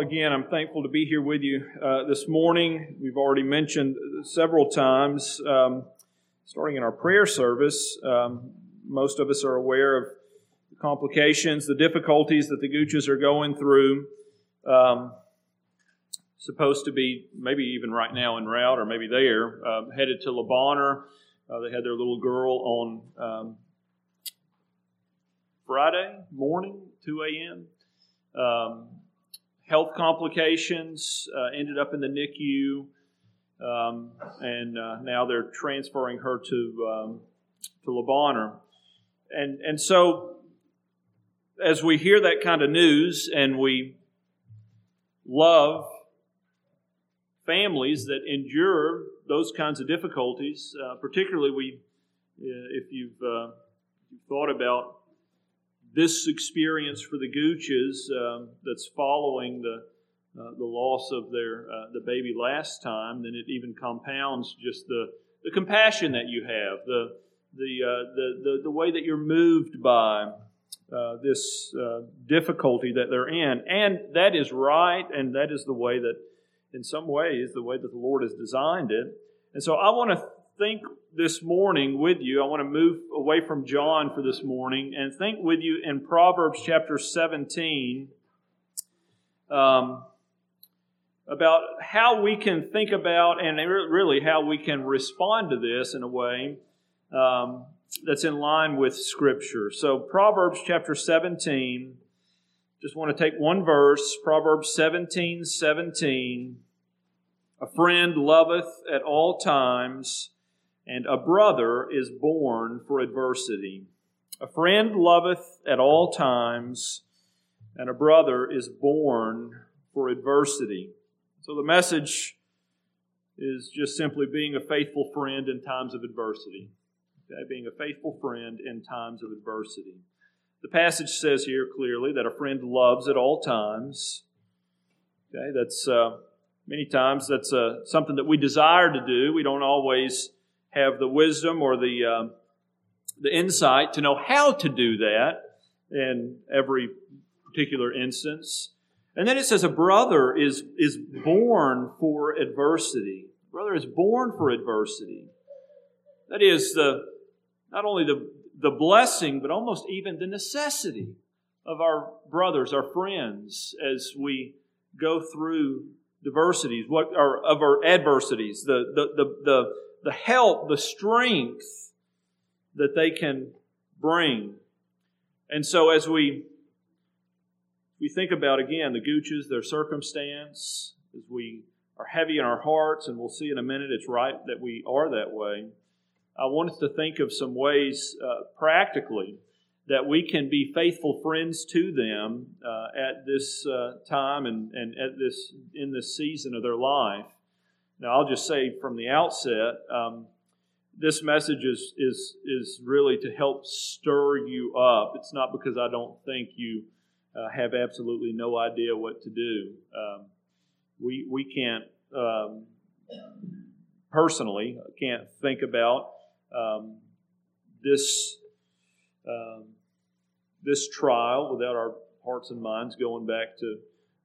Again, I'm thankful to be here with you uh, this morning. We've already mentioned several times, um, starting in our prayer service, um, most of us are aware of the complications, the difficulties that the Gooches are going through. Um, supposed to be maybe even right now en route or maybe there, uh, headed to Le Bonheur. Uh, they had their little girl on um, Friday morning, 2 a.m. Um, health complications, uh, ended up in the NICU, um, and uh, now they're transferring her to um, to Le Bonheur. And and so, as we hear that kind of news, and we love families that endure those kinds of difficulties, uh, particularly we, uh, if uh, you've thought about this experience for the Gooches um, that's following the uh, the loss of their uh, the baby last time, then it even compounds just the the compassion that you have, the the uh, the, the, the way that you're moved by uh, this uh, difficulty that they're in, and that is right, and that is the way that, in some ways, the way that the Lord has designed it. And so, I want to think this morning with you. I want to move away from John for this morning and think with you in Proverbs chapter 17 um, about how we can think about and really how we can respond to this in a way um, that's in line with Scripture. So, Proverbs chapter 17, just want to take one verse, Proverbs 17 17. A friend loveth at all times and a brother is born for adversity. A friend loveth at all times, and a brother is born for adversity. So the message is just simply being a faithful friend in times of adversity. Okay? Being a faithful friend in times of adversity. The passage says here clearly that a friend loves at all times. Okay, that's uh, many times that's uh, something that we desire to do. We don't always have the wisdom or the, uh, the insight to know how to do that in every particular instance. And then it says a brother is, is born for adversity. A brother is born for adversity. That is the, not only the, the blessing, but almost even the necessity of our brothers, our friends, as we go through diversities, what are of our adversities, the, the, the, the the help, the strength that they can bring. And so as we we think about again the Gooches, their circumstance, as we are heavy in our hearts, and we'll see in a minute it's right that we are that way. I want us to think of some ways uh, practically that we can be faithful friends to them uh, at this uh, time and, and at this in this season of their life. Now, I'll just say from the outset, um, this message is, is, is really to help stir you up. It's not because I don't think you uh, have absolutely no idea what to do. Um, we, we can't, um, personally, can't think about um, this, um, this trial without our hearts and minds going back to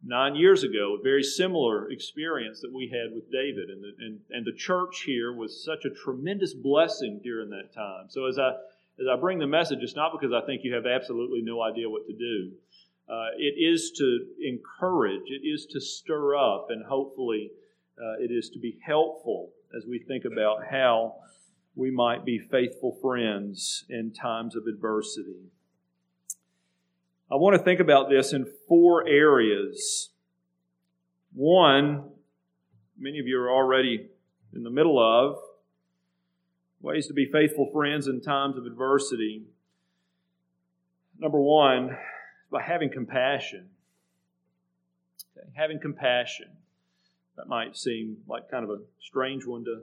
nine years ago, a very similar experience that we had with David. And the, and, and the church here was such a tremendous blessing during that time. So as I, as I bring the message, it's not because I think you have absolutely no idea what to do. Uh, it is to encourage, it is to stir up, and hopefully uh, it is to be helpful as we think about how we might be faithful friends in times of adversity. I want to think about this in four areas. One, many of you are already in the middle of ways to be faithful friends in times of adversity. Number one, by having compassion. Okay, having compassion. That might seem like kind of a strange one to,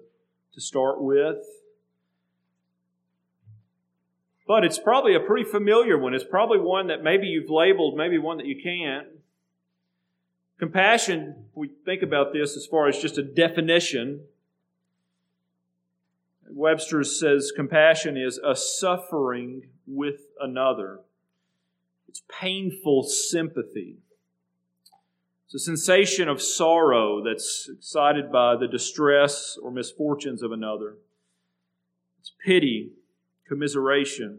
to start with. But it's probably a pretty familiar one. It's probably one that maybe you've labeled, maybe one that you can't. Compassion, we think about this as far as just a definition. Webster says compassion is a suffering with another. It's painful sympathy. It's a sensation of sorrow that's excited by the distress or misfortunes of another. It's pity, commiseration.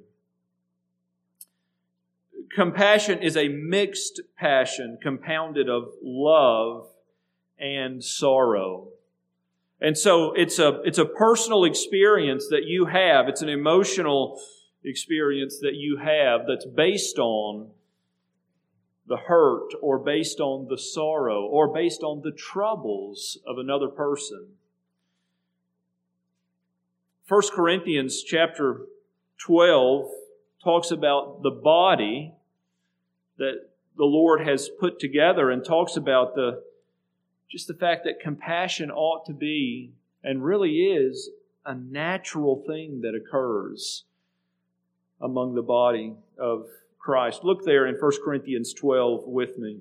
Compassion is a mixed passion compounded of love and sorrow. And so it's a, it's a personal experience that you have. It's an emotional experience that you have that's based on the hurt or based on the sorrow or based on the troubles of another person. 1 Corinthians chapter 12 talks about the body that the Lord has put together and talks about the just the fact that compassion ought to be and really is a natural thing that occurs among the body of Christ. Look there in 1 Corinthians 12 with me.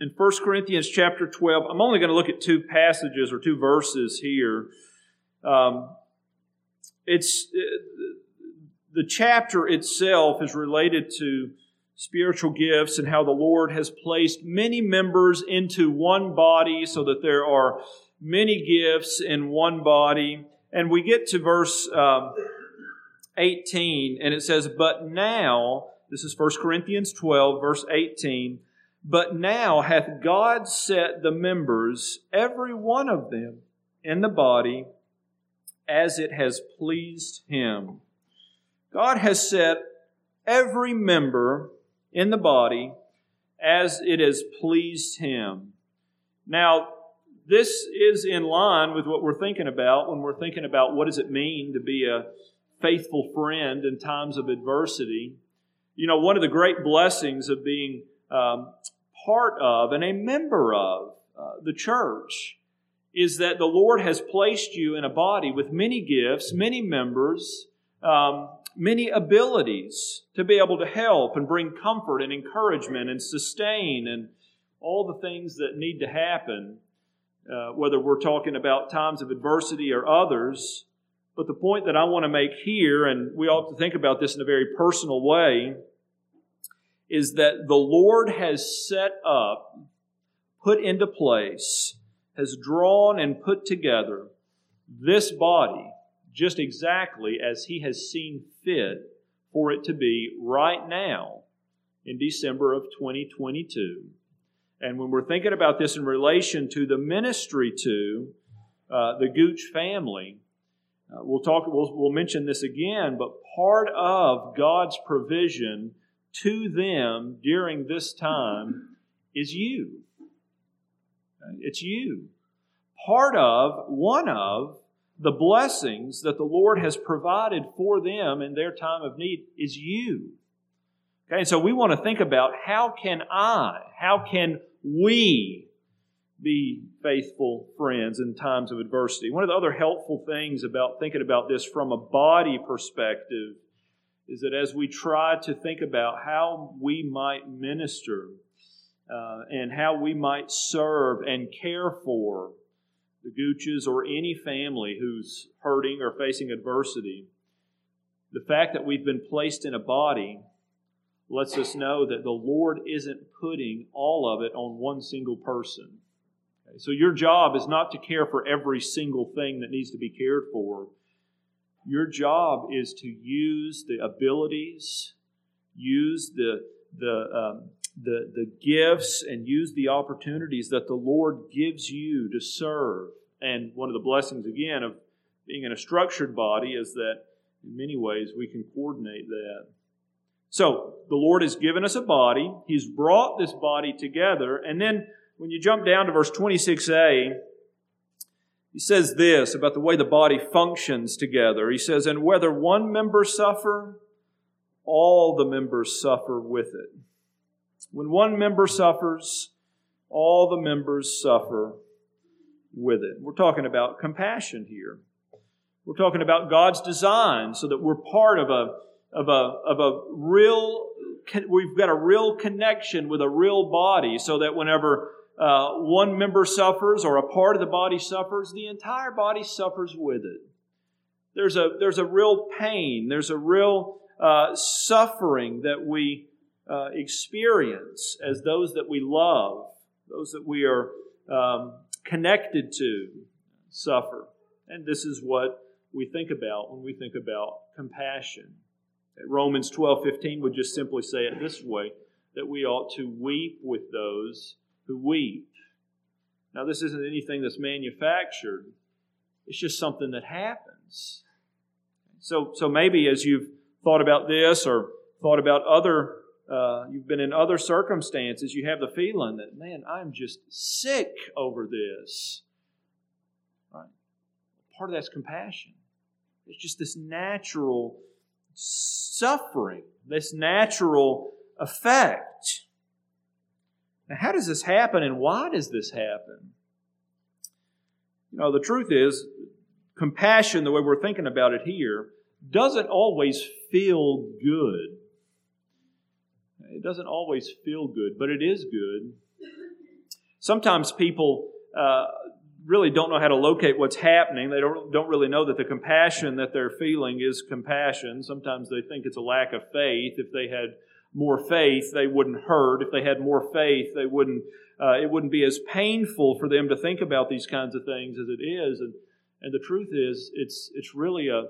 In 1 Corinthians chapter 12, I'm only going to look at two passages or two verses here. Um, it's the chapter itself is related to spiritual gifts and how the Lord has placed many members into one body so that there are many gifts in one body. And we get to verse um, 18 and it says, But now, this is 1 Corinthians 12, verse 18, but now hath God set the members, every one of them, in the body as it has pleased him. God has set every member in the body as it has pleased him. Now, this is in line with what we're thinking about when we're thinking about what does it mean to be a faithful friend in times of adversity. You know, one of the great blessings of being um, part of and a member of uh, the church is that the Lord has placed you in a body with many gifts, many members, um, many abilities to be able to help and bring comfort and encouragement and sustain and all the things that need to happen, uh, whether we're talking about times of adversity or others. But the point that I want to make here, and we ought to think about this in a very personal way, is that the Lord has set up, put into place, has drawn and put together this body just exactly as He has seen fit for it to be right now in December of 2022. And when we're thinking about this in relation to the ministry to uh, the Gooch family, uh, we'll talk. We'll, we'll mention this again, but part of God's provision to them during this time is you. It's you. Part of, one of, the blessings that the Lord has provided for them in their time of need is you. Okay, and so we want to think about how can I, how can we be faithful friends in times of adversity? One of the other helpful things about thinking about this from a body perspective is that as we try to think about how we might minister uh, and how we might serve and care for the Gooches or any family who's hurting or facing adversity, the fact that we've been placed in a body lets us know that the Lord isn't putting all of it on one single person. So your job is not to care for every single thing that needs to be cared for your job is to use the abilities, use the, the, um, the, the gifts, and use the opportunities that the Lord gives you to serve. And one of the blessings, again, of being in a structured body is that in many ways we can coordinate that. So, the Lord has given us a body. He's brought this body together. And then when you jump down to verse 26a, he says this about the way the body functions together. He says, And whether one member suffer, all the members suffer with it. When one member suffers, all the members suffer with it. We're talking about compassion here. We're talking about God's design so that we're part of a, of a, of a real, we've got a real connection with a real body so that whenever uh, one member suffers or a part of the body suffers, the entire body suffers with it. There's a, there's a real pain, there's a real uh, suffering that we uh, experience as those that we love, those that we are um, connected to suffer. And this is what we think about when we think about compassion. Romans 12 15 would just simply say it this way that we ought to weep with those who weep. Now, this isn't anything that's manufactured, it's just something that happens. So, so maybe as you've thought about this or thought about other, uh, you've been in other circumstances, you have the feeling that, man, I'm just sick over this. Right? Part of that's compassion. It's just this natural suffering, this natural effect. Now, how does this happen and why does this happen? You know, the truth is, compassion, the way we're thinking about it here, doesn't always feel good. It doesn't always feel good, but it is good. Sometimes people uh, really don't know how to locate what's happening. They don't, don't really know that the compassion that they're feeling is compassion. Sometimes they think it's a lack of faith. If they had more faith, they wouldn't hurt. If they had more faith, they wouldn't. Uh, it wouldn't be as painful for them to think about these kinds of things as it is. And and the truth is, it's it's really a,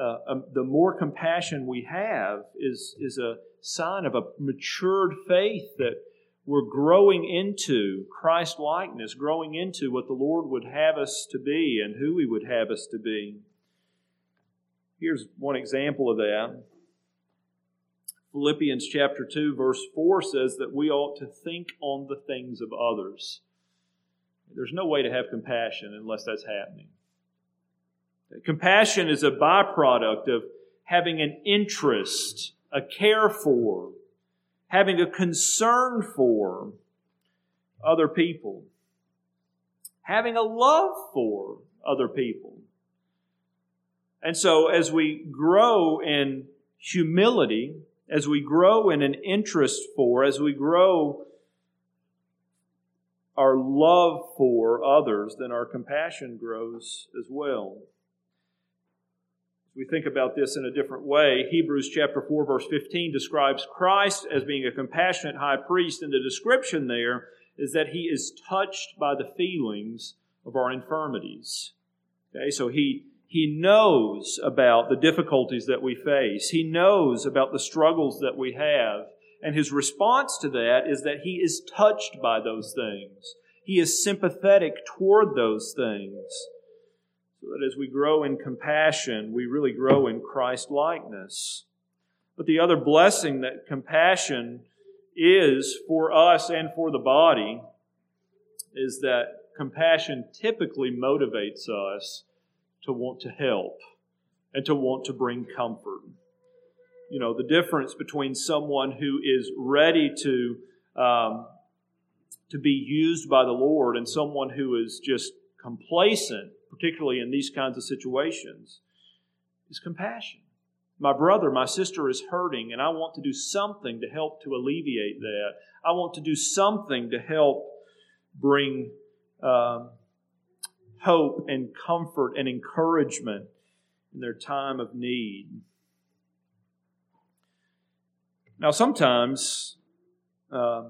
a, a the more compassion we have is is a sign of a matured faith that we're growing into Christ likeness, growing into what the Lord would have us to be and who He would have us to be. Here's one example of that. Philippians chapter 2, verse 4 says that we ought to think on the things of others. There's no way to have compassion unless that's happening. Compassion is a byproduct of having an interest, a care for, having a concern for other people, having a love for other people. And so, as we grow in humility, as we grow in an interest for, as we grow our love for others, then our compassion grows as well we think about this in a different way, Hebrews chapter 4 verse 15 describes Christ as being a compassionate high priest, and the description there is that he is touched by the feelings of our infirmities. Okay, so he he knows about the difficulties that we face. He knows about the struggles that we have. And his response to that is that he is touched by those things. He is sympathetic toward those things so that as we grow in compassion, we really grow in Christ likeness. But the other blessing that compassion is for us and for the body is that compassion typically motivates us to want to help and to want to bring comfort. You know, the difference between someone who is ready to um, to be used by the Lord and someone who is just complacent particularly in these kinds of situations, is compassion. My brother, my sister is hurting, and I want to do something to help to alleviate that. I want to do something to help bring um, hope and comfort and encouragement in their time of need. Now, sometimes, uh,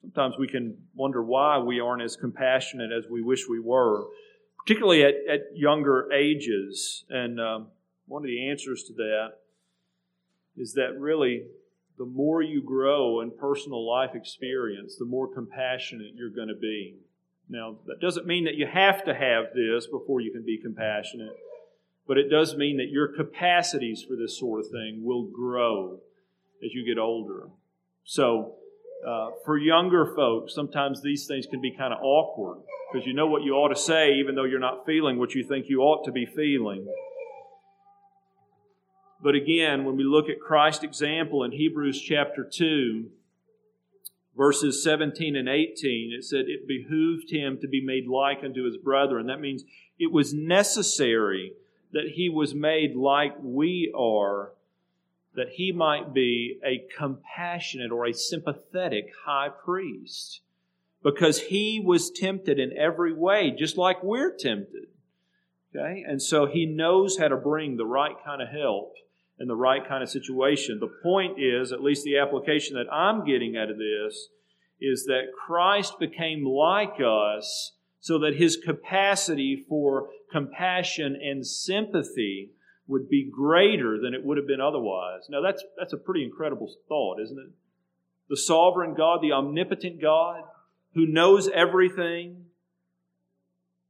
sometimes we can wonder why we aren't as compassionate as we wish we were particularly at, at younger ages. And um, one of the answers to that is that really the more you grow in personal life experience, the more compassionate you're going to be. Now, that doesn't mean that you have to have this before you can be compassionate, but it does mean that your capacities for this sort of thing will grow as you get older. So, uh, for younger folks, sometimes these things can be kind of awkward because you know what you ought to say, even though you're not feeling what you think you ought to be feeling. But again, when we look at Christ's example in Hebrews chapter 2, verses 17 and 18, it said, It behooved him to be made like unto his brethren. That means it was necessary that he was made like we are that he might be a compassionate or a sympathetic high priest because he was tempted in every way, just like we're tempted. Okay? And so he knows how to bring the right kind of help in the right kind of situation. The point is, at least the application that I'm getting out of this, is that Christ became like us so that his capacity for compassion and sympathy would be greater than it would have been otherwise. Now, that's, that's a pretty incredible thought, isn't it? The sovereign God, the omnipotent God, who knows everything,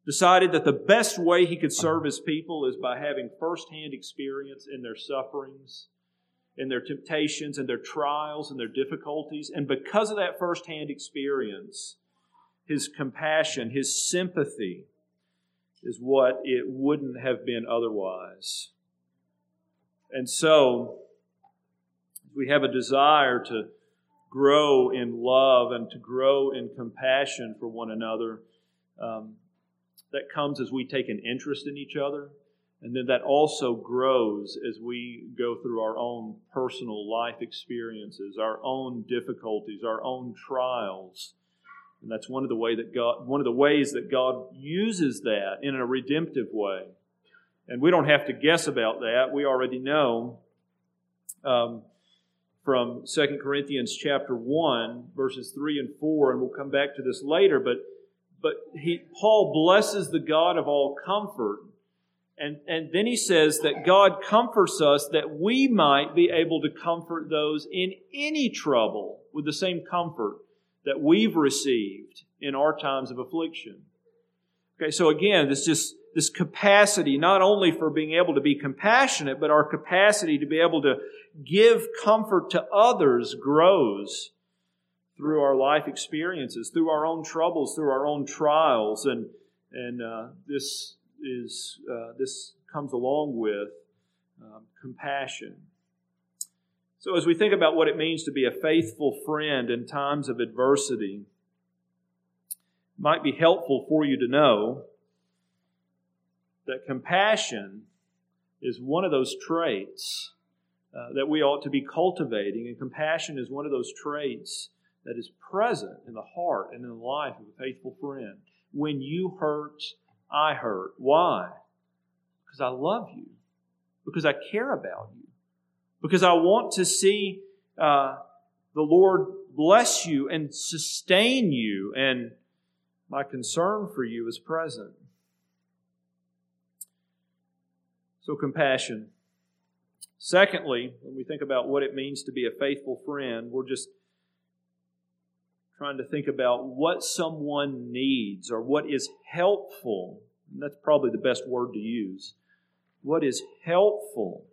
decided that the best way he could serve his people is by having firsthand experience in their sufferings, in their temptations, and their trials, and their difficulties. And because of that firsthand experience, his compassion, his sympathy, is what it wouldn't have been otherwise. And so, we have a desire to grow in love and to grow in compassion for one another. Um, that comes as we take an interest in each other. And then that also grows as we go through our own personal life experiences, our own difficulties, our own trials. And that's one of the way that God one of the ways that God uses that in a redemptive way. And we don't have to guess about that. We already know um, from 2 Corinthians chapter 1, verses 3 and 4, and we'll come back to this later, but but he, Paul blesses the God of all comfort. And, and then he says that God comforts us that we might be able to comfort those in any trouble with the same comfort that we've received in our times of affliction. Okay, so again, this just this capacity not only for being able to be compassionate, but our capacity to be able to give comfort to others grows through our life experiences, through our own troubles, through our own trials, and and uh, this is uh, this comes along with um, compassion. So, as we think about what it means to be a faithful friend in times of adversity, it might be helpful for you to know that compassion is one of those traits uh, that we ought to be cultivating, and compassion is one of those traits that is present in the heart and in the life of a faithful friend. When you hurt, I hurt. Why? Because I love you. Because I care about you. Because I want to see uh, the Lord bless you and sustain you, and my concern for you is present. So, compassion. Secondly, when we think about what it means to be a faithful friend, we're just trying to think about what someone needs or what is helpful. And that's probably the best word to use. What is helpful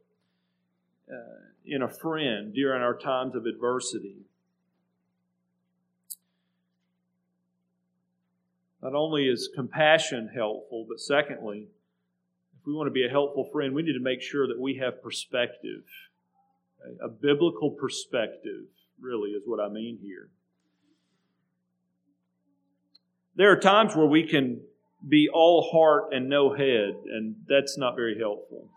uh, in a friend during our times of adversity? Not only is compassion helpful, but secondly, if we want to be a helpful friend, we need to make sure that we have perspective. A biblical perspective, really, is what I mean here. There are times where we can be all heart and no head, and that's not very helpful.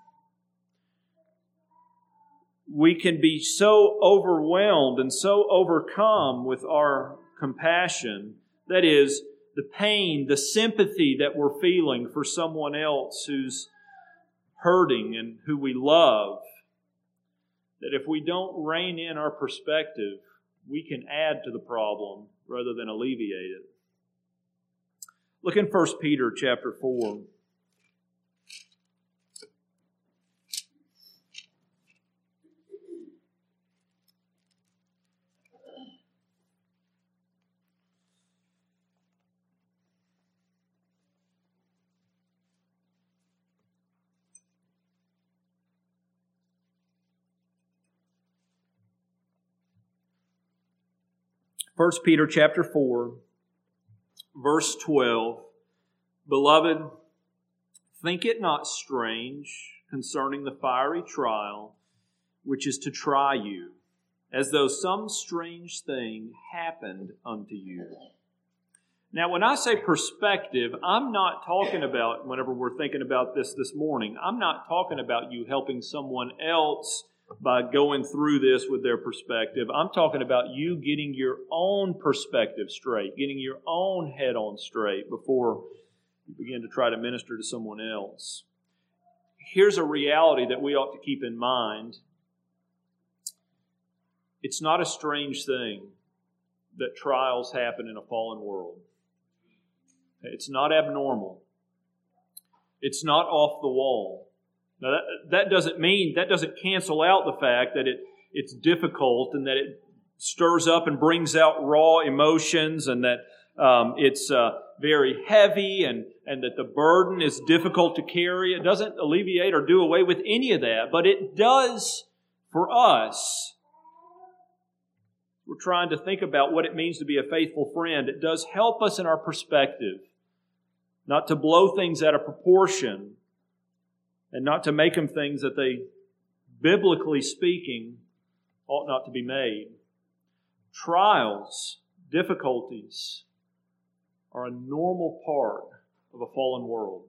We can be so overwhelmed and so overcome with our compassion, that is, the pain, the sympathy that we're feeling for someone else who's hurting and who we love, that if we don't rein in our perspective, we can add to the problem rather than alleviate it. Look in 1 Peter chapter 4. First Peter chapter 4 verse 12 Beloved, think it not strange concerning the fiery trial which is to try you, as though some strange thing happened unto you. Now, when I say perspective, I'm not talking about, whenever we're thinking about this this morning, I'm not talking about you helping someone else by going through this with their perspective. I'm talking about you getting your own perspective straight, getting your own head on straight before you begin to try to minister to someone else. Here's a reality that we ought to keep in mind. It's not a strange thing that trials happen in a fallen world. It's not abnormal. It's not off the wall. Now that, that doesn't mean, that doesn't cancel out the fact that it, it's difficult and that it stirs up and brings out raw emotions and that um, it's uh, very heavy and, and that the burden is difficult to carry. It doesn't alleviate or do away with any of that, but it does for us. We're trying to think about what it means to be a faithful friend. It does help us in our perspective, not to blow things out of proportion and not to make them things that they, biblically speaking, ought not to be made. Trials, difficulties, are a normal part of a fallen world.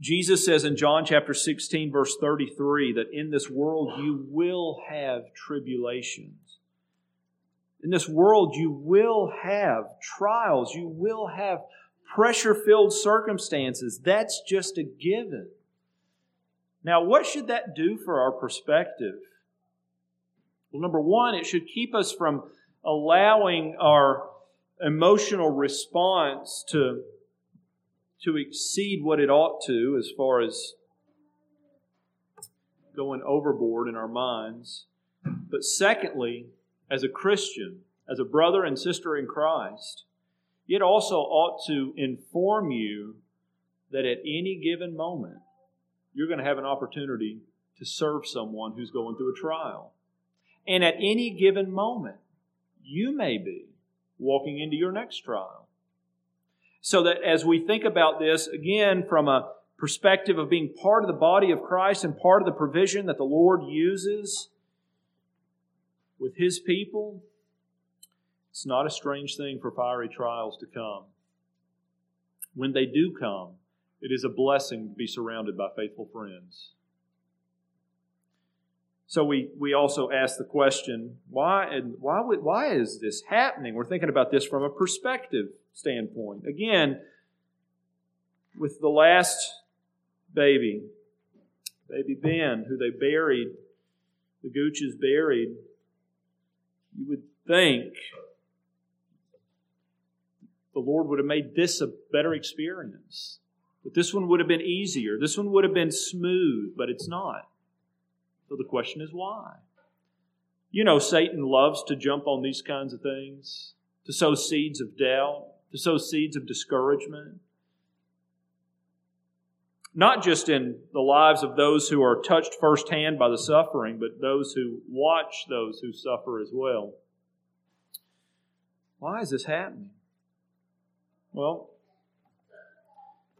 Jesus says in John chapter 16, verse 33, that in this world you will have tribulations. In this world you will have trials. You will have pressure filled circumstances. That's just a given. Now, what should that do for our perspective? Well, number one, it should keep us from allowing our emotional response to, to exceed what it ought to as far as going overboard in our minds. But secondly, as a Christian, as a brother and sister in Christ, it also ought to inform you that at any given moment, you're going to have an opportunity to serve someone who's going through a trial. And at any given moment, you may be walking into your next trial. So that as we think about this, again, from a perspective of being part of the body of Christ and part of the provision that the Lord uses with His people, it's not a strange thing for fiery trials to come. When they do come, it is a blessing to be surrounded by faithful friends. So we, we also ask the question, why and why why is this happening? We're thinking about this from a perspective standpoint. Again, with the last baby, baby Ben, who they buried, the Gooches buried, you would think the Lord would have made this a better experience. But this one would have been easier. This one would have been smooth, but it's not. So the question is why? You know, Satan loves to jump on these kinds of things, to sow seeds of doubt, to sow seeds of discouragement. Not just in the lives of those who are touched firsthand by the suffering, but those who watch those who suffer as well. Why is this happening? Well,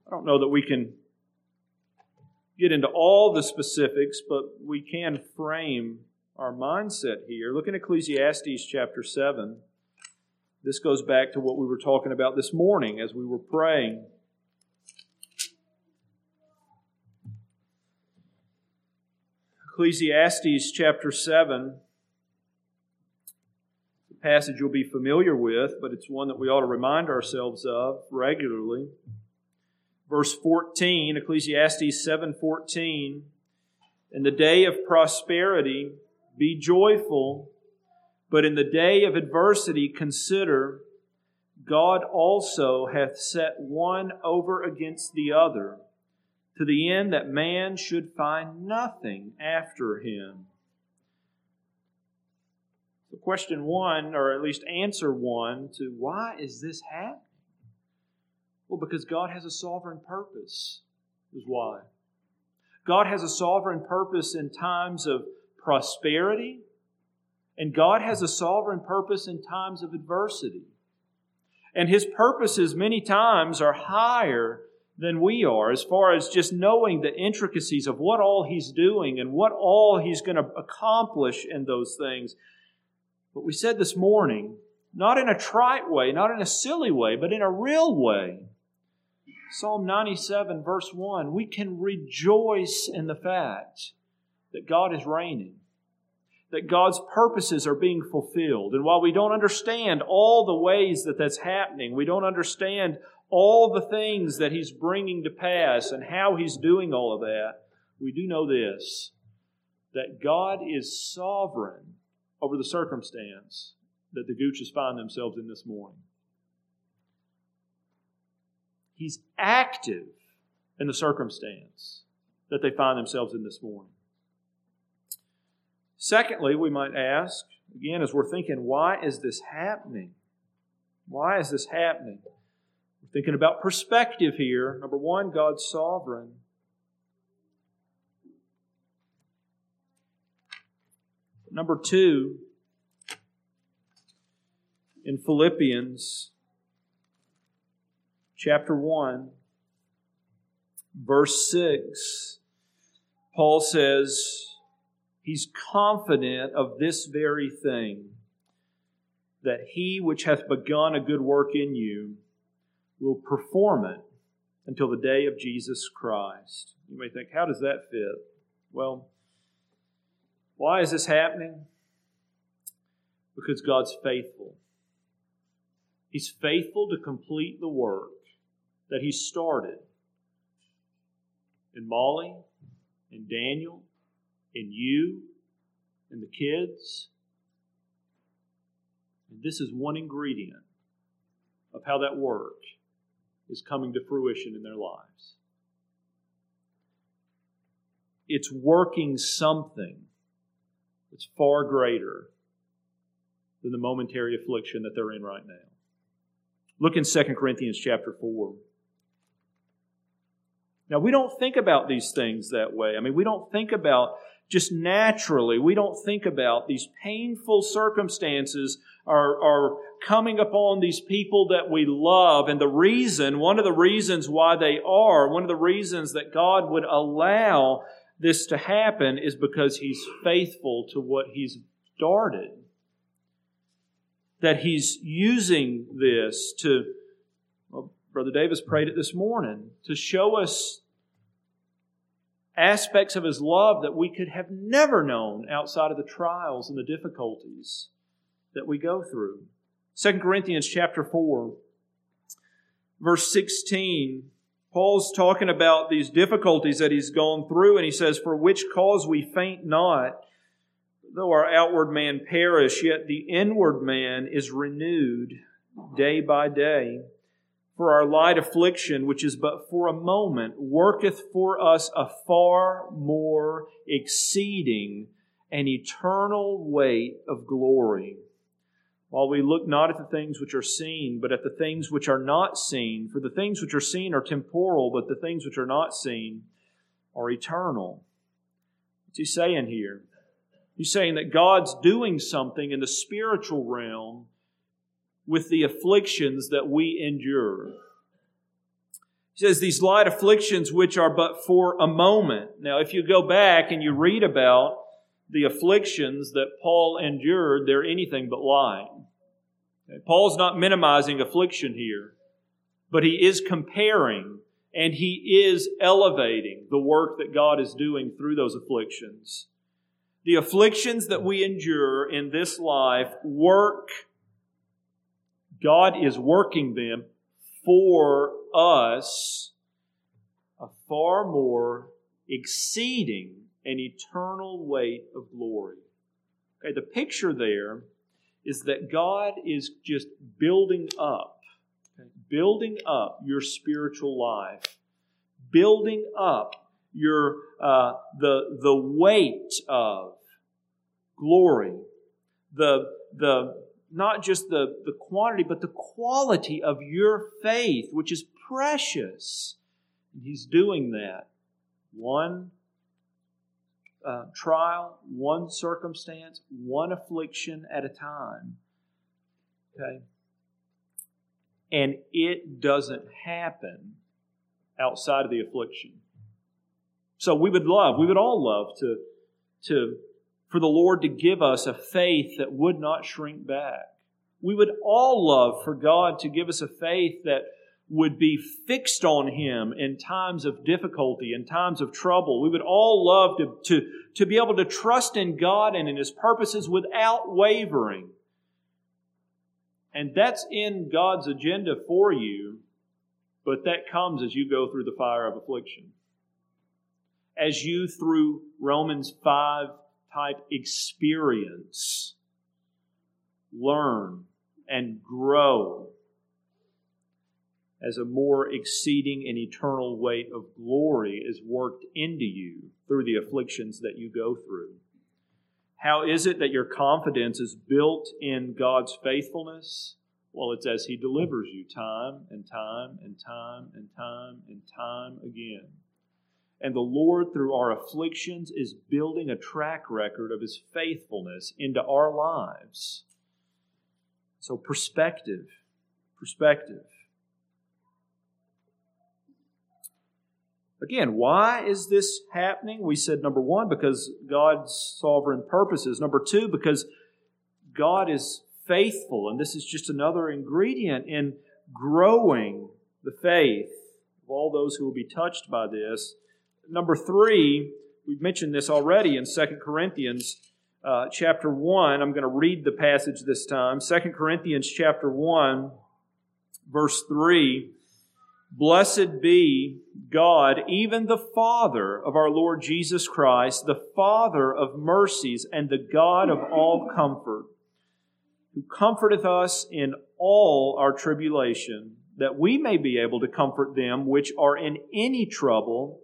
I don't know that we can get into all the specifics, but we can frame our mindset here. Look in Ecclesiastes chapter 7. This goes back to what we were talking about this morning as we were praying. Ecclesiastes chapter 7, a passage you'll be familiar with, but it's one that we ought to remind ourselves of regularly verse 14, Ecclesiastes 7:14, "In the day of prosperity be joyful, but in the day of adversity consider God also hath set one over against the other, to the end that man should find nothing after him." So question one, or at least answer one, to why is this happening? Well, because God has a sovereign purpose, is why. God has a sovereign purpose in times of prosperity, and God has a sovereign purpose in times of adversity. And His purposes, many times, are higher than we are as far as just knowing the intricacies of what all He's doing and what all He's going to accomplish in those things. But we said this morning, not in a trite way, not in a silly way, but in a real way. Psalm 97, verse 1, we can rejoice in the fact that God is reigning, that God's purposes are being fulfilled. And while we don't understand all the ways that that's happening, we don't understand all the things that He's bringing to pass and how He's doing all of that, we do know this that God is sovereign over the circumstance that the Gooches find themselves in this morning. He's active in the circumstance that they find themselves in this morning. Secondly, we might ask, again, as we're thinking, why is this happening? Why is this happening? We're thinking about perspective here. Number one, God's sovereign. Number two, in Philippians chapter 1, verse 6, Paul says he's confident of this very thing that he which hath begun a good work in you will perform it until the day of Jesus Christ. You may think, how does that fit? Well, why is this happening? Because God's faithful. He's faithful to complete the work that He started in Molly, in Daniel, in you, in the kids. And this is one ingredient of how that work is coming to fruition in their lives. It's working something that's far greater than the momentary affliction that they're in right now. Look in 2 Corinthians chapter 4. Now, we don't think about these things that way. I mean, we don't think about just naturally, we don't think about these painful circumstances are, are coming upon these people that we love. And the reason, one of the reasons why they are, one of the reasons that God would allow this to happen is because He's faithful to what He's started. That He's using this to, well, Brother Davis prayed it this morning, to show us aspects of His love that we could have never known outside of the trials and the difficulties that we go through. 2 Corinthians chapter 4, verse 16 Paul's talking about these difficulties that he's gone through, and he says, For which cause we faint not, though our outward man perish, yet the inward man is renewed day by day. For our light affliction, which is but for a moment, worketh for us a far more exceeding and eternal weight of glory while we look not at the things which are seen, but at the things which are not seen. For the things which are seen are temporal, but the things which are not seen are eternal. What's he saying here? He's saying that God's doing something in the spiritual realm with the afflictions that we endure. He says these light afflictions which are but for a moment. Now, if you go back and you read about the afflictions that Paul endured, they're anything but lying. Okay? Paul's not minimizing affliction here, but he is comparing and he is elevating the work that God is doing through those afflictions. The afflictions that we endure in this life work, God is working them for us a far more exceeding an eternal weight of glory. Okay, the picture there is that God is just building up, okay, building up your spiritual life, building up your uh, the the weight of glory, the the not just the, the quantity, but the quality of your faith, which is precious. And he's doing that one uh, trial, one circumstance, one affliction at a time. Okay? And it doesn't happen outside of the affliction. So we would love, we would all love to, to, for the Lord to give us a faith that would not shrink back. We would all love for God to give us a faith that would be fixed on Him in times of difficulty, in times of trouble. We would all love to, to, to be able to trust in God and in His purposes without wavering. And that's in God's agenda for you, but that comes as you go through the fire of affliction. As you, through Romans 5 type experience, learn and grow as a more exceeding and eternal weight of glory is worked into you through the afflictions that you go through. How is it that your confidence is built in God's faithfulness? Well, it's as He delivers you time and time and time and time and time again. And the Lord, through our afflictions, is building a track record of His faithfulness into our lives. So, perspective, perspective. Again, why is this happening? We said number one, because God's sovereign purposes. Number two, because God is faithful. And this is just another ingredient in growing the faith of all those who will be touched by this. Number three, we've mentioned this already in 2 Corinthians uh, chapter 1. I'm going to read the passage this time. 2 Corinthians chapter 1, verse 3. Blessed be God, even the Father of our Lord Jesus Christ, the Father of mercies and the God of all comfort, who comforteth us in all our tribulation, that we may be able to comfort them which are in any trouble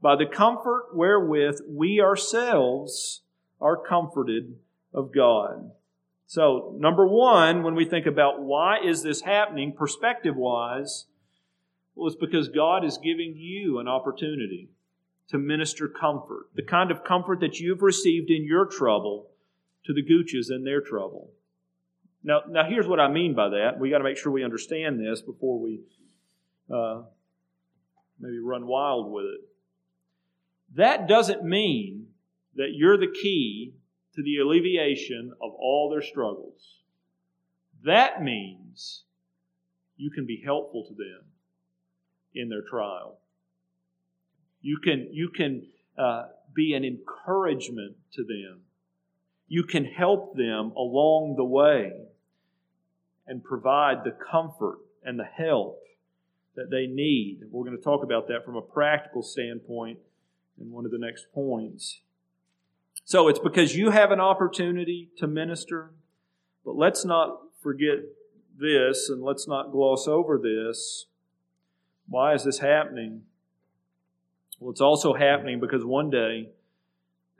by the comfort wherewith we ourselves are comforted of God. So, number one, when we think about why is this happening perspective wise, well, it's because God is giving you an opportunity to minister comfort, the kind of comfort that you've received in your trouble to the Gooches in their trouble. Now, now here's what I mean by that. We got to make sure we understand this before we uh, maybe run wild with it. That doesn't mean that you're the key to the alleviation of all their struggles. That means you can be helpful to them in their trial. You can, you can uh, be an encouragement to them. You can help them along the way and provide the comfort and the help that they need. we're going to talk about that from a practical standpoint in one of the next points. So it's because you have an opportunity to minister, but let's not forget this and let's not gloss over this. Why is this happening? Well, it's also happening because one day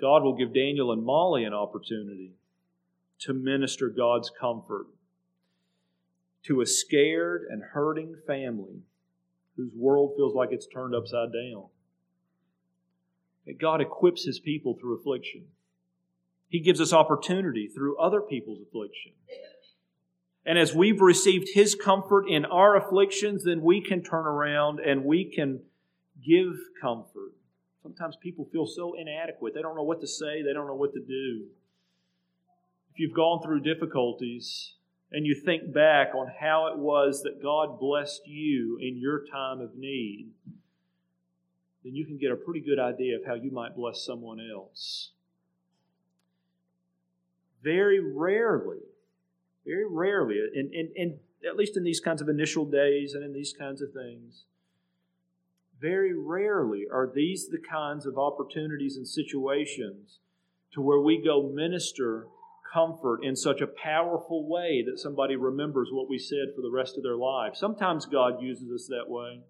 God will give Daniel and Molly an opportunity to minister God's comfort to a scared and hurting family whose world feels like it's turned upside down. That God equips his people through affliction. He gives us opportunity through other people's affliction. And as we've received His comfort in our afflictions, then we can turn around and we can give comfort. Sometimes people feel so inadequate. They don't know what to say, they don't know what to do. If you've gone through difficulties and you think back on how it was that God blessed you in your time of need, then you can get a pretty good idea of how you might bless someone else. Very rarely very rarely, and, and, and at least in these kinds of initial days and in these kinds of things, very rarely are these the kinds of opportunities and situations to where we go minister comfort in such a powerful way that somebody remembers what we said for the rest of their life. Sometimes God uses us that way.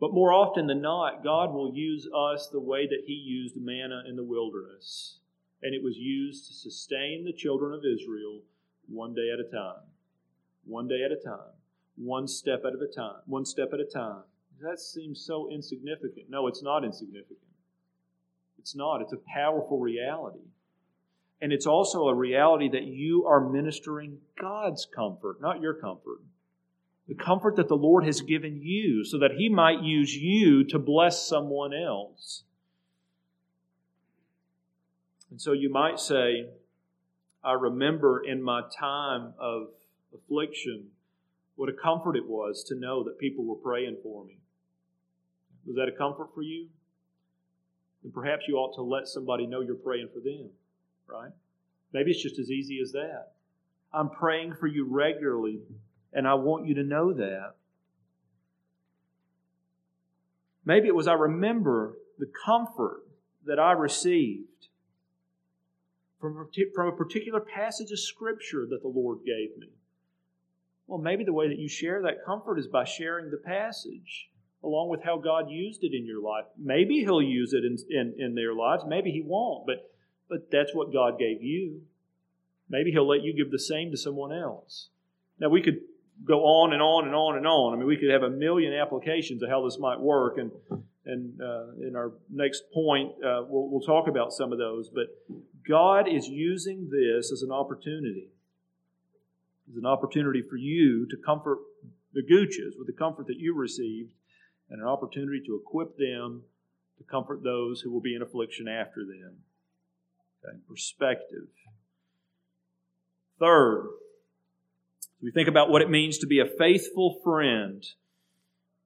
But more often than not, God will use us the way that He used manna in the wilderness. And it was used to sustain the children of Israel one day at a time. One day at a time. One step at a time. One step at a time. That seems so insignificant. No, it's not insignificant. It's not. It's a powerful reality. And it's also a reality that you are ministering God's comfort, not your comfort. The comfort that the Lord has given you so that He might use you to bless someone else. And so you might say, I remember in my time of affliction, What a comfort it was to know that people were praying for me. Was that a comfort for you? And perhaps you ought to let somebody know you're praying for them, right? Maybe it's just as easy as that. I'm praying for you regularly, and I want you to know that. Maybe it was I remember the comfort that I received from from a particular passage of Scripture that the Lord gave me. Well, maybe the way that you share that comfort is by sharing the passage along with how God used it in your life. Maybe He'll use it in, in, in their lives, maybe He won't, but, but that's what God gave you. Maybe He'll let you give the same to someone else. Now, we could go on and on and on and on. I mean, we could have a million applications of how this might work, and and uh, in our next point, uh, we'll, we'll talk about some of those. But God is using this as an opportunity, as an opportunity for you to comfort the Gooches with the comfort that you received, and an opportunity to equip them to comfort those who will be in affliction after them. Okay, perspective. Third, we think about what it means to be a faithful friend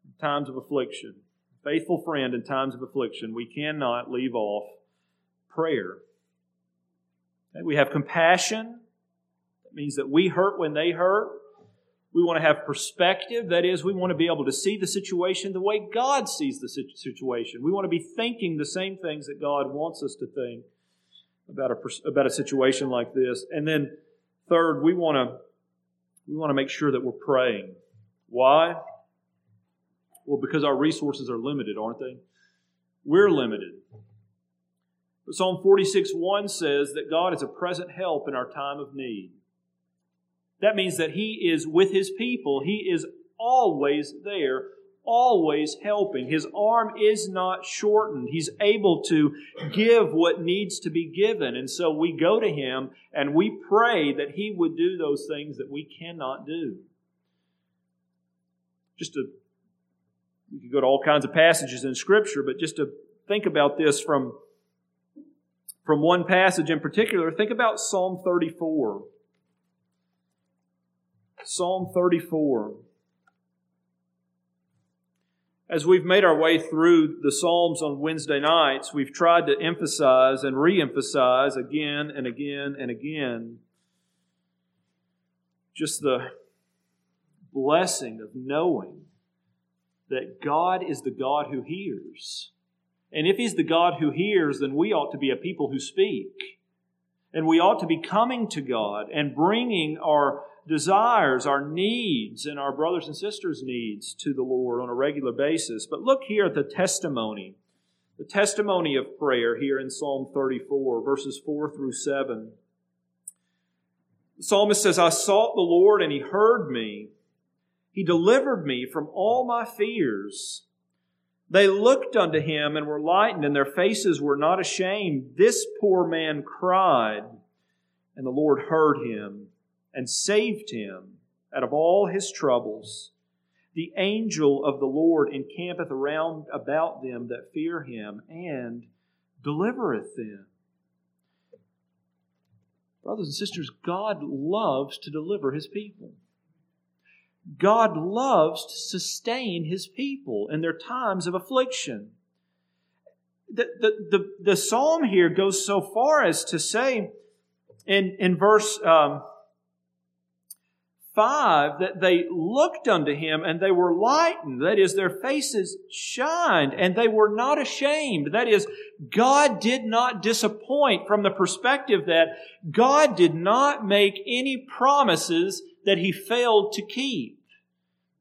in times of affliction. Faithful friend in times of affliction. We cannot leave off prayer. We have compassion. That means that we hurt when they hurt. We want to have perspective. That is, we want to be able to see the situation the way God sees the situation. We want to be thinking the same things that God wants us to think about a, about a situation like this. And then Third, we want to we want to make sure that we're praying. Why? Well, because our resources are limited, aren't they? We're limited. But Psalm 46 1 says that God is a present help in our time of need. That means that He is with His people. He is always there always helping. His arm is not shortened. He's able to give what needs to be given. And so we go to Him and we pray that He would do those things that we cannot do. Just to, we could go to all kinds of passages in Scripture, but just to think about this from, from one passage in particular, think about Psalm 34. Psalm 34 as we've made our way through the Psalms on Wednesday nights, we've tried to emphasize and re emphasize again and again and again just the blessing of knowing that God is the God who hears. And if He's the God who hears, then we ought to be a people who speak. And we ought to be coming to God and bringing our desires, our needs, and our brothers and sisters' needs to the Lord on a regular basis. But look here at the testimony, the testimony of prayer here in Psalm 34, verses 4 through 7. The psalmist says, I sought the Lord and he heard me. He delivered me from all my fears. They looked unto him and were lightened, and their faces were not ashamed. This poor man cried, and the Lord heard him and saved him out of all his troubles. The angel of the Lord encampeth around about them that fear him and delivereth them. Brothers and sisters, God loves to deliver his people. God loves to sustain his people in their times of affliction. The, the, the, the psalm here goes so far as to say in, in verse um, 5 that they looked unto him and they were lightened. That is, their faces shined and they were not ashamed. That is, God did not disappoint from the perspective that God did not make any promises that he failed to keep.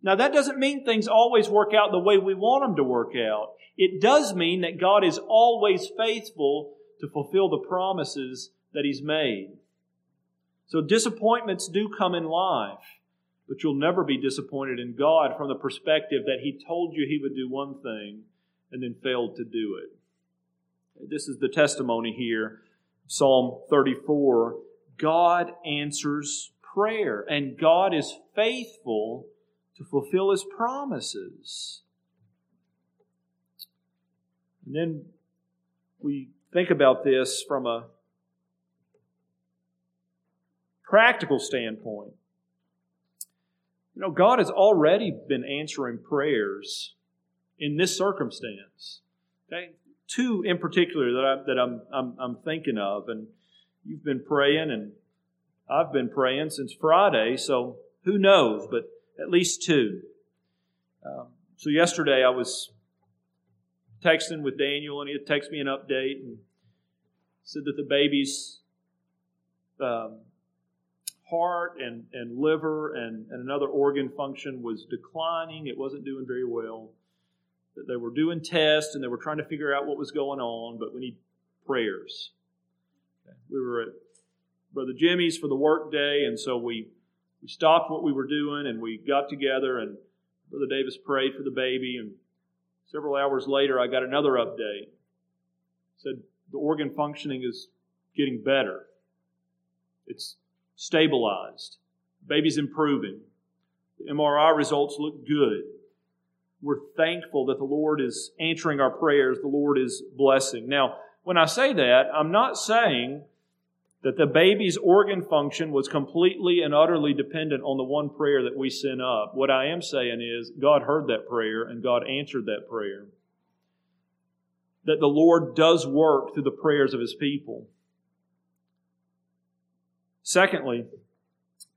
Now that doesn't mean things always work out the way we want them to work out. It does mean that God is always faithful to fulfill the promises that he's made. So disappointments do come in life, but you'll never be disappointed in God from the perspective that He told you He would do one thing and then failed to do it. This is the testimony here, Psalm 34. God answers prayer, and God is faithful to fulfill His promises. And then we think about this from a practical standpoint, You know, God has already been answering prayers in this circumstance. Okay? Two in particular that, I, that I'm, I'm, I'm thinking of, and you've been praying, and I've been praying since Friday, so who knows, but at least two. Um, so yesterday I was texting with Daniel, and he texted me an update and said that the baby's um, heart and, and liver and, and another organ function was declining. It wasn't doing very well. That they were doing tests and they were trying to figure out what was going on, but we need prayers. We were at Brother Jimmy's for the work day, and so we, we stopped what we were doing and we got together and Brother Davis prayed for the baby and several hours later I got another update. said the organ functioning is getting better. It's stabilized. baby's improving. The MRI results look good. We're thankful that the Lord is answering our prayers. The Lord is blessing. Now, when I say that, I'm not saying that the baby's organ function was completely and utterly dependent on the one prayer that we sent up. What I am saying is God heard that prayer and God answered that prayer. That the Lord does work through the prayers of His people. Secondly,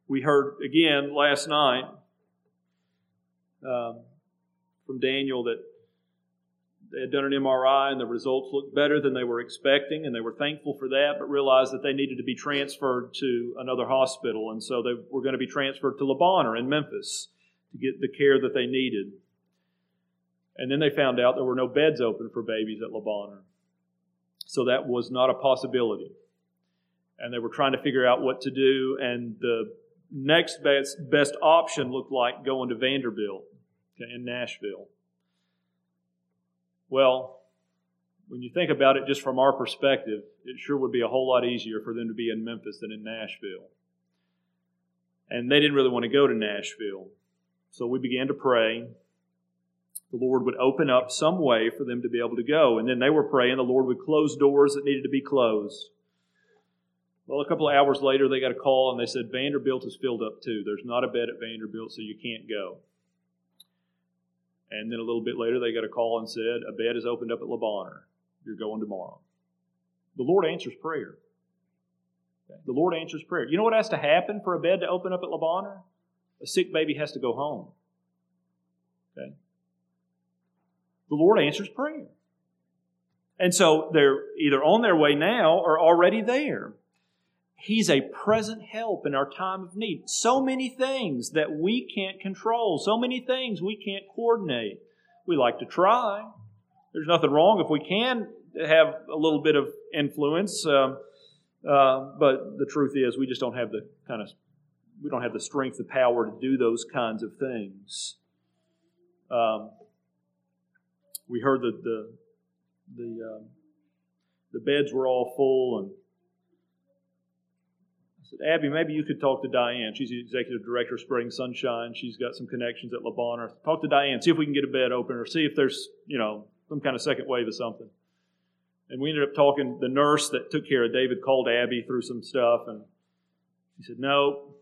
we heard again last night um, from Daniel that they had done an MRI and the results looked better than they were expecting, and they were thankful for that, but realized that they needed to be transferred to another hospital. And so they were going to be transferred to Le Bonheur in Memphis to get the care that they needed. And then they found out there were no beds open for babies at Le Bonheur. So that was not a possibility. And they were trying to figure out what to do, and the next best, best option looked like going to Vanderbilt okay, in Nashville. Well, when you think about it just from our perspective, it sure would be a whole lot easier for them to be in Memphis than in Nashville. And they didn't really want to go to Nashville. So we began to pray. The Lord would open up some way for them to be able to go. And then they were praying the Lord would close doors that needed to be closed. Well, a couple of hours later, they got a call and they said, Vanderbilt is filled up too. There's not a bed at Vanderbilt, so you can't go. And then a little bit later, they got a call and said, A bed is opened up at Le You're going tomorrow. The Lord answers prayer. The Lord answers prayer. You know what has to happen for a bed to open up at Le A sick baby has to go home. Okay? The Lord answers prayer. And so they're either on their way now or already there. He's a present help in our time of need. So many things that we can't control, so many things we can't coordinate. We like to try. There's nothing wrong if we can have a little bit of influence, um, uh, but the truth is we just don't have the kind of we don't have the strength, the power to do those kinds of things. Um, we heard that the the um, the beds were all full and said, Abby, maybe you could talk to Diane. She's the executive director of Spring Sunshine. She's got some connections at Bonheur. Talk to Diane, see if we can get a bed open or see if there's, you know, some kind of second wave of something. And we ended up talking, the nurse that took care of David called Abby through some stuff, and she said, No,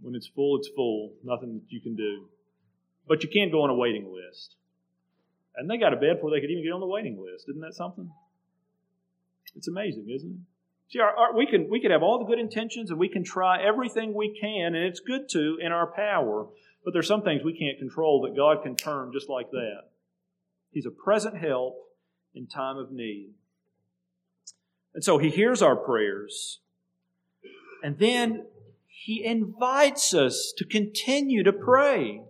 when it's full, it's full. Nothing that you can do. But you can't go on a waiting list. And they got a bed before they could even get on the waiting list. Isn't that something? It's amazing, isn't it? See, our, our, we can we can have all the good intentions and we can try everything we can, and it's good to in our power. But there's some things we can't control that God can turn just like that. He's a present help in time of need. And so he hears our prayers. And then he invites us to continue to pray.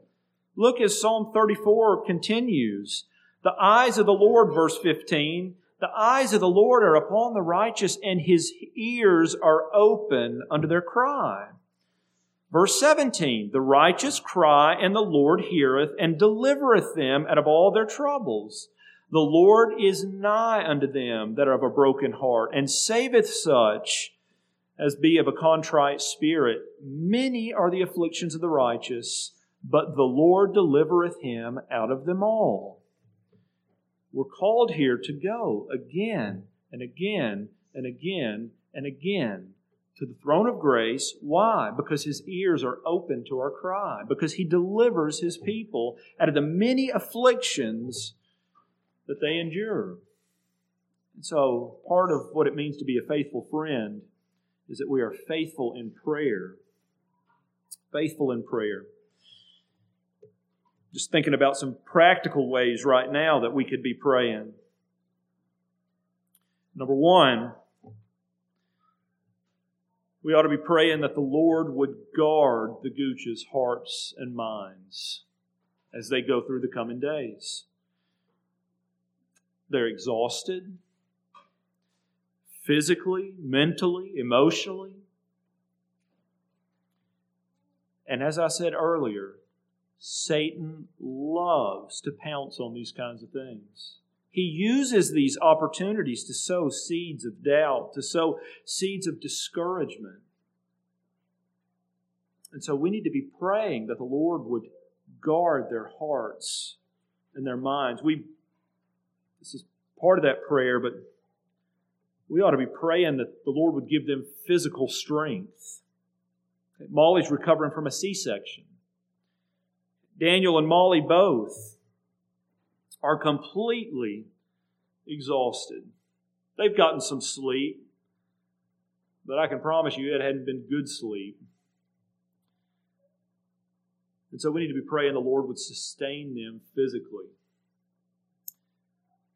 Look as Psalm 34 continues. The eyes of the Lord, verse 15, the eyes of the Lord are upon the righteous, and his ears are open unto their cry. Verse 17, the righteous cry, and the Lord heareth, and delivereth them out of all their troubles. The Lord is nigh unto them that are of a broken heart, and saveth such as be of a contrite spirit. Many are the afflictions of the righteous, but the Lord delivereth him out of them all. We're called here to go again and again and again and again to the throne of grace. Why? Because his ears are open to our cry, because he delivers his people out of the many afflictions that they endure. And so, part of what it means to be a faithful friend is that we are faithful in prayer. Faithful in prayer. Just thinking about some practical ways right now that we could be praying. Number one, we ought to be praying that the Lord would guard the Gooch's hearts and minds as they go through the coming days. They're exhausted physically, mentally, emotionally. And as I said earlier, Satan loves to pounce on these kinds of things. He uses these opportunities to sow seeds of doubt, to sow seeds of discouragement. And so we need to be praying that the Lord would guard their hearts and their minds. We this is part of that prayer, but we ought to be praying that the Lord would give them physical strength. Molly's recovering from a C section. Daniel and Molly both are completely exhausted. They've gotten some sleep, but I can promise you it hadn't been good sleep. And so we need to be praying the Lord would sustain them physically.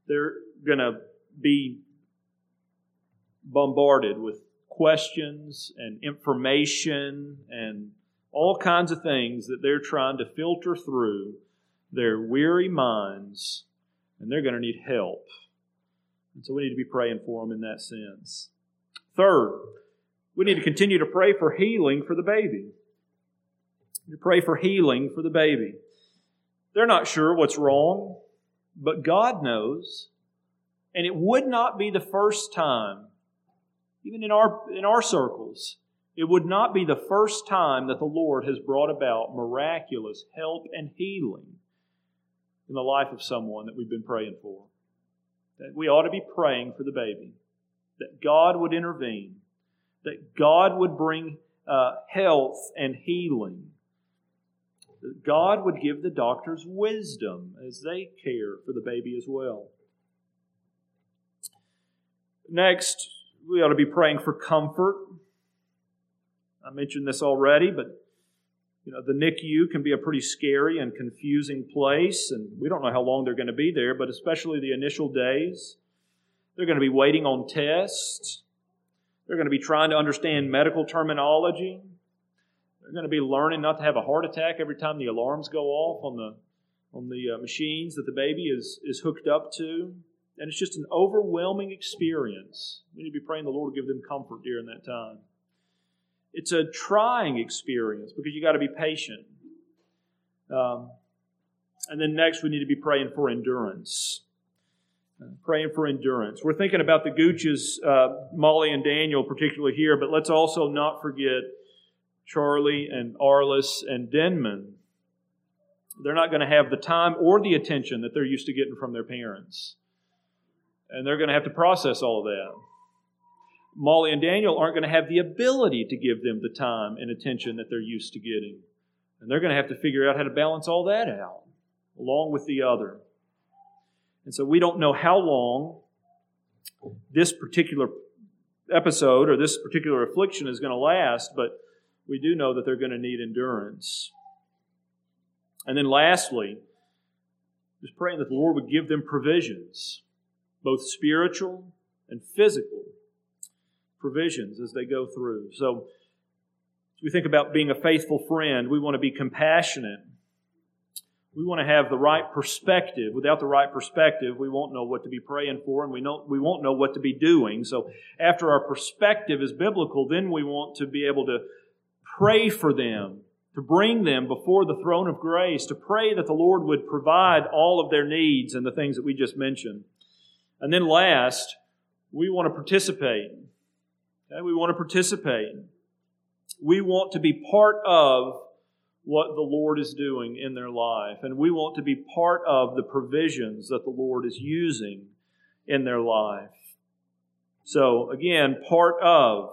They're going to be bombarded with questions and information and all kinds of things that they're trying to filter through their weary minds, and they're going to need help. And so we need to be praying for them in that sense. Third, we need to continue to pray for healing for the baby. To pray for healing for the baby. They're not sure what's wrong, but God knows. And it would not be the first time, even in our, in our circles, it would not be the first time that the Lord has brought about miraculous help and healing in the life of someone that we've been praying for. That we ought to be praying for the baby, that God would intervene, that God would bring uh, health and healing, that God would give the doctors wisdom as they care for the baby as well. Next, we ought to be praying for comfort I mentioned this already, but you know, the NICU can be a pretty scary and confusing place, and we don't know how long they're going to be there, but especially the initial days. They're going to be waiting on tests. They're going to be trying to understand medical terminology. They're going to be learning not to have a heart attack every time the alarms go off on the on the uh, machines that the baby is is hooked up to. And it's just an overwhelming experience. We need to be praying the Lord to give them comfort during that time. It's a trying experience because you got to be patient. Um, and then next, we need to be praying for endurance. Uh, praying for endurance. We're thinking about the Gooches, uh, Molly and Daniel, particularly here, but let's also not forget Charlie and Arliss and Denman. They're not going to have the time or the attention that they're used to getting from their parents. And they're going to have to process all of that. Molly and Daniel aren't going to have the ability to give them the time and attention that they're used to getting. And they're going to have to figure out how to balance all that out along with the other. And so we don't know how long this particular episode or this particular affliction is going to last, but we do know that they're going to need endurance. And then lastly, just praying that the Lord would give them provisions, both spiritual and physical, provisions as they go through. So, we think about being a faithful friend, we want to be compassionate. We want to have the right perspective. Without the right perspective, we won't know what to be praying for and we, know, we won't know what to be doing. So, after our perspective is biblical, then we want to be able to pray for them, to bring them before the throne of grace, to pray that the Lord would provide all of their needs and the things that we just mentioned. And then last, we want to participate. Okay? We want to participate. We want to be part of what the Lord is doing in their life. And we want to be part of the provisions that the Lord is using in their life. So, again, part of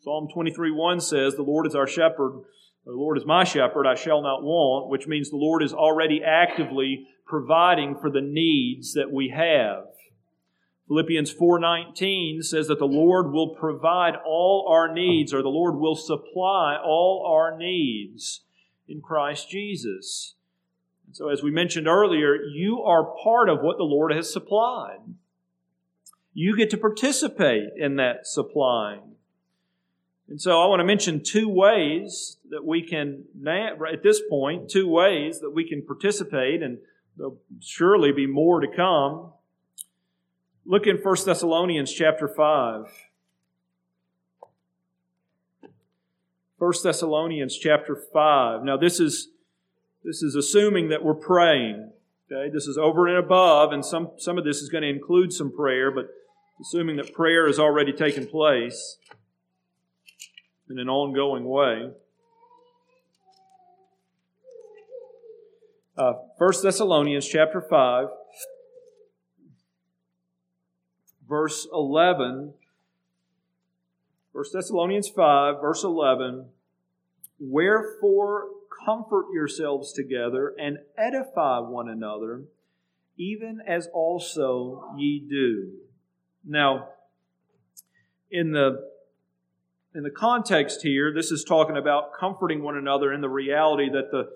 Psalm 23 1 says, The Lord is our shepherd. The Lord is my shepherd, I shall not want, which means the Lord is already actively providing for the needs that we have. Philippians 4:19 says that the Lord will provide all our needs or the Lord will supply all our needs in Christ Jesus. And so as we mentioned earlier, you are part of what the Lord has supplied. You get to participate in that supplying. And so I want to mention two ways that we can, at this point, two ways that we can participate, and there'll surely be more to come. Look in 1 Thessalonians chapter 5. 1 Thessalonians chapter 5. Now this is this is assuming that we're praying. Okay? This is over and above, and some, some of this is going to include some prayer, but assuming that prayer has already taken place in an ongoing way. Uh, 1 Thessalonians chapter 5, verse 11. 1 Thessalonians 5, verse 11. Wherefore comfort yourselves together and edify one another, even as also ye do. Now, in the in the context here, this is talking about comforting one another in the reality that the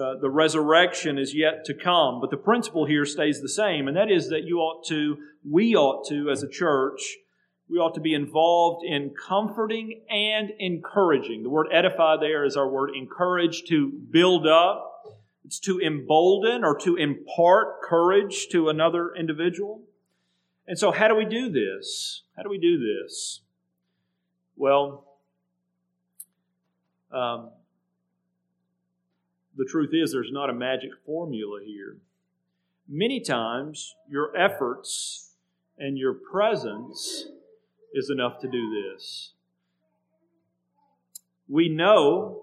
uh, the resurrection is yet to come. But the principle here stays the same, and that is that you ought to, we ought to, as a church, we ought to be involved in comforting and encouraging. The word edify there is our word encourage, to build up. It's to embolden or to impart courage to another individual. And so, how do we do this? How do we do this? Well, um, the truth is, there's not a magic formula here. Many times, your efforts and your presence is enough to do this. We know,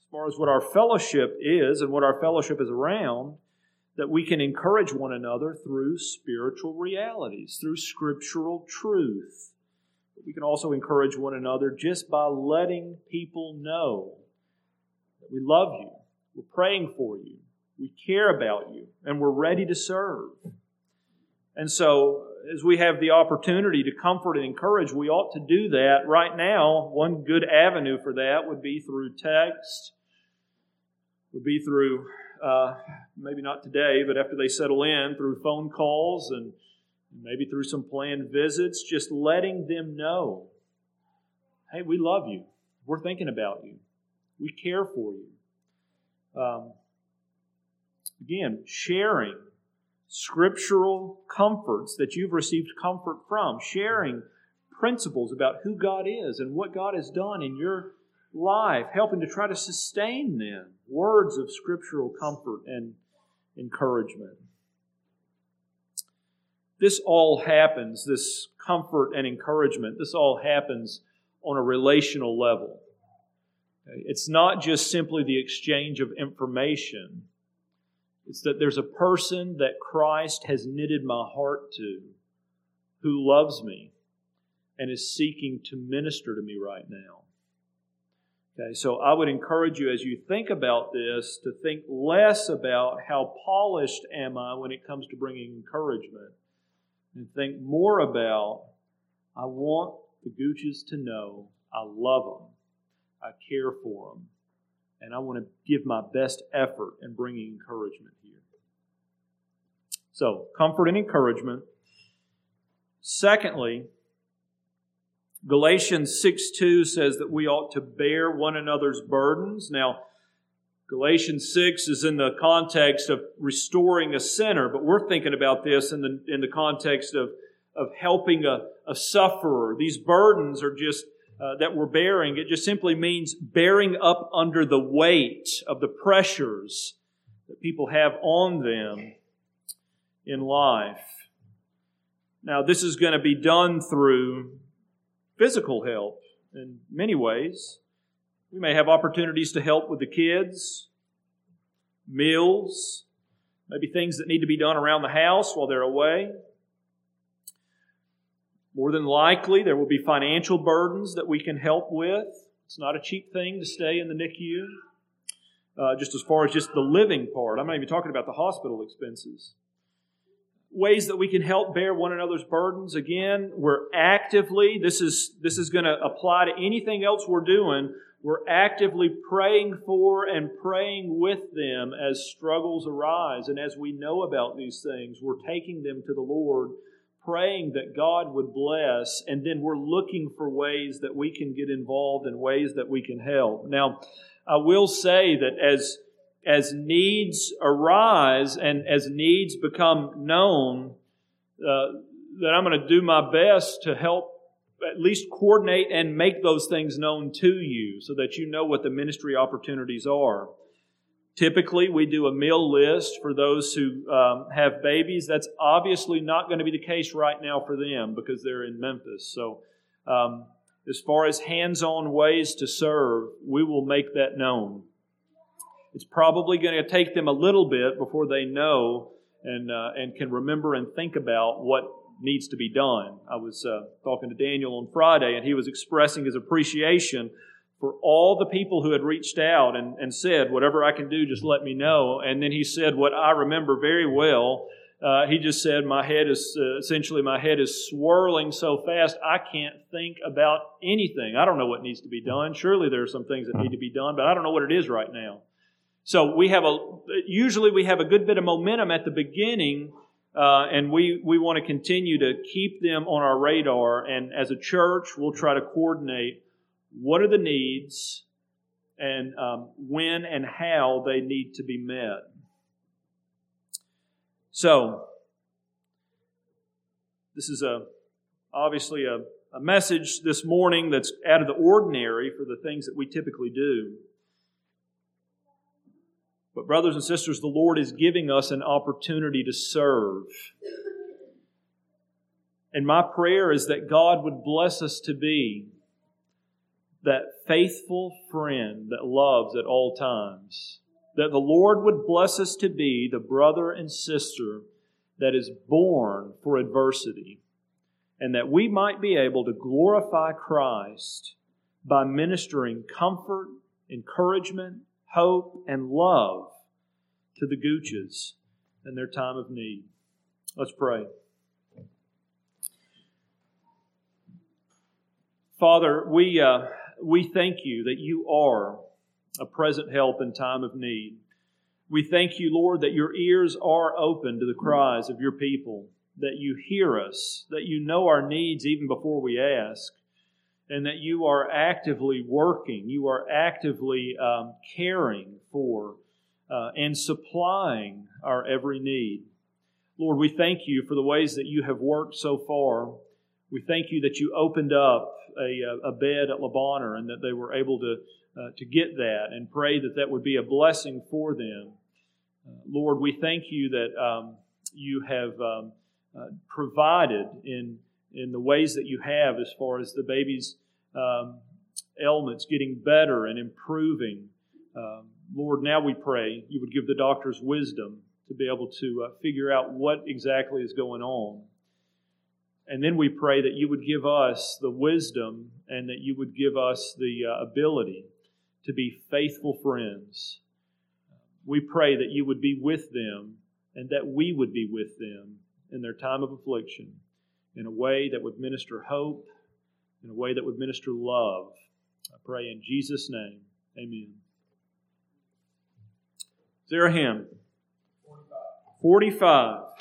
as far as what our fellowship is and what our fellowship is around, that we can encourage one another through spiritual realities, through scriptural truth. We can also encourage one another just by letting people know that we love you, we're praying for you, we care about you, and we're ready to serve. And so, as we have the opportunity to comfort and encourage, we ought to do that. Right now, one good avenue for that would be through text, would be through, uh, maybe not today, but after they settle in, through phone calls and maybe through some planned visits, just letting them know hey, we love you. We're thinking about you. We care for you. Um, again, sharing scriptural comforts that you've received comfort from, sharing principles about who God is and what God has done in your life, helping to try to sustain them, words of scriptural comfort and encouragement. This all happens, this comfort and encouragement, this all happens on a relational level. It's not just simply the exchange of information. It's that there's a person that Christ has knitted my heart to who loves me and is seeking to minister to me right now. Okay, so I would encourage you as you think about this to think less about how polished am I when it comes to bringing encouragement and think more about I want the Gooches to know I love them, I care for them, and I want to give my best effort in bringing encouragement here. So, comfort and encouragement. Secondly, Galatians 6 2 says that we ought to bear one another's burdens. Now, Galatians 6 is in the context of restoring a sinner, but we're thinking about this in the, in the context of, of helping a, a sufferer. These burdens are just uh, that we're bearing, it just simply means bearing up under the weight of the pressures that people have on them in life. Now, this is going to be done through physical help in many ways. We may have opportunities to help with the kids, meals, maybe things that need to be done around the house while they're away. More than likely, there will be financial burdens that we can help with. It's not a cheap thing to stay in the NICU. Uh, just as far as just the living part, I'm not even talking about the hospital expenses. Ways that we can help bear one another's burdens. Again, we're actively, this is, this is going to apply to anything else we're doing. We're actively praying for and praying with them as struggles arise. And as we know about these things, we're taking them to the Lord, praying that God would bless, and then we're looking for ways that we can get involved in ways that we can help. Now, I will say that as as needs arise and as needs become known, uh, that I'm going to do my best to help at least coordinate and make those things known to you so that you know what the ministry opportunities are. Typically, we do a meal list for those who um, have babies. That's obviously not going to be the case right now for them because they're in Memphis. So, um, as far as hands on ways to serve, we will make that known. It's probably going to take them a little bit before they know and, uh, and can remember and think about what needs to be done. I was uh, talking to Daniel on Friday, and he was expressing his appreciation for all the people who had reached out and, and said, Whatever I can do, just let me know. And then he said what I remember very well. Uh, he just said, My head is uh, essentially, my head is swirling so fast, I can't think about anything. I don't know what needs to be done. Surely there are some things that need to be done, but I don't know what it is right now. So we have a, usually we have a good bit of momentum at the beginning uh, and we, we want to continue to keep them on our radar. And as a church, we'll try to coordinate what are the needs and um, when and how they need to be met. So, this is a obviously a, a message this morning that's out of the ordinary for the things that we typically do. But, brothers and sisters, the Lord is giving us an opportunity to serve. And my prayer is that God would bless us to be that faithful friend that loves at all times. That the Lord would bless us to be the brother and sister that is born for adversity. And that we might be able to glorify Christ by ministering comfort, encouragement, hope, and love to the Gooches in their time of need. Let's pray. Father, we, uh, we thank you that you are a present help in time of need. We thank you, Lord, that your ears are open to the cries of your people, that you hear us, that you know our needs even before we ask, and that you are actively working, you are actively um, caring for uh, and supplying our every need. Lord, we thank you for the ways that you have worked so far. We thank you that you opened up a, a bed at Le Bonheur and that they were able to, uh, to get that and pray that that would be a blessing for them. Uh, Lord, we thank you that um, you have um, uh, provided in, in the ways that you have as far as the baby's um, ailments getting better and improving. Um, Lord, now we pray you would give the doctors wisdom to be able to uh, figure out what exactly is going on. And then we pray that you would give us the wisdom and that you would give us the uh, ability to be faithful friends. We pray that you would be with them and that we would be with them in their time of affliction in a way that would minister hope, in a way that would minister love. I pray in Jesus' name. Amen. Is there a hymn? 45. 45.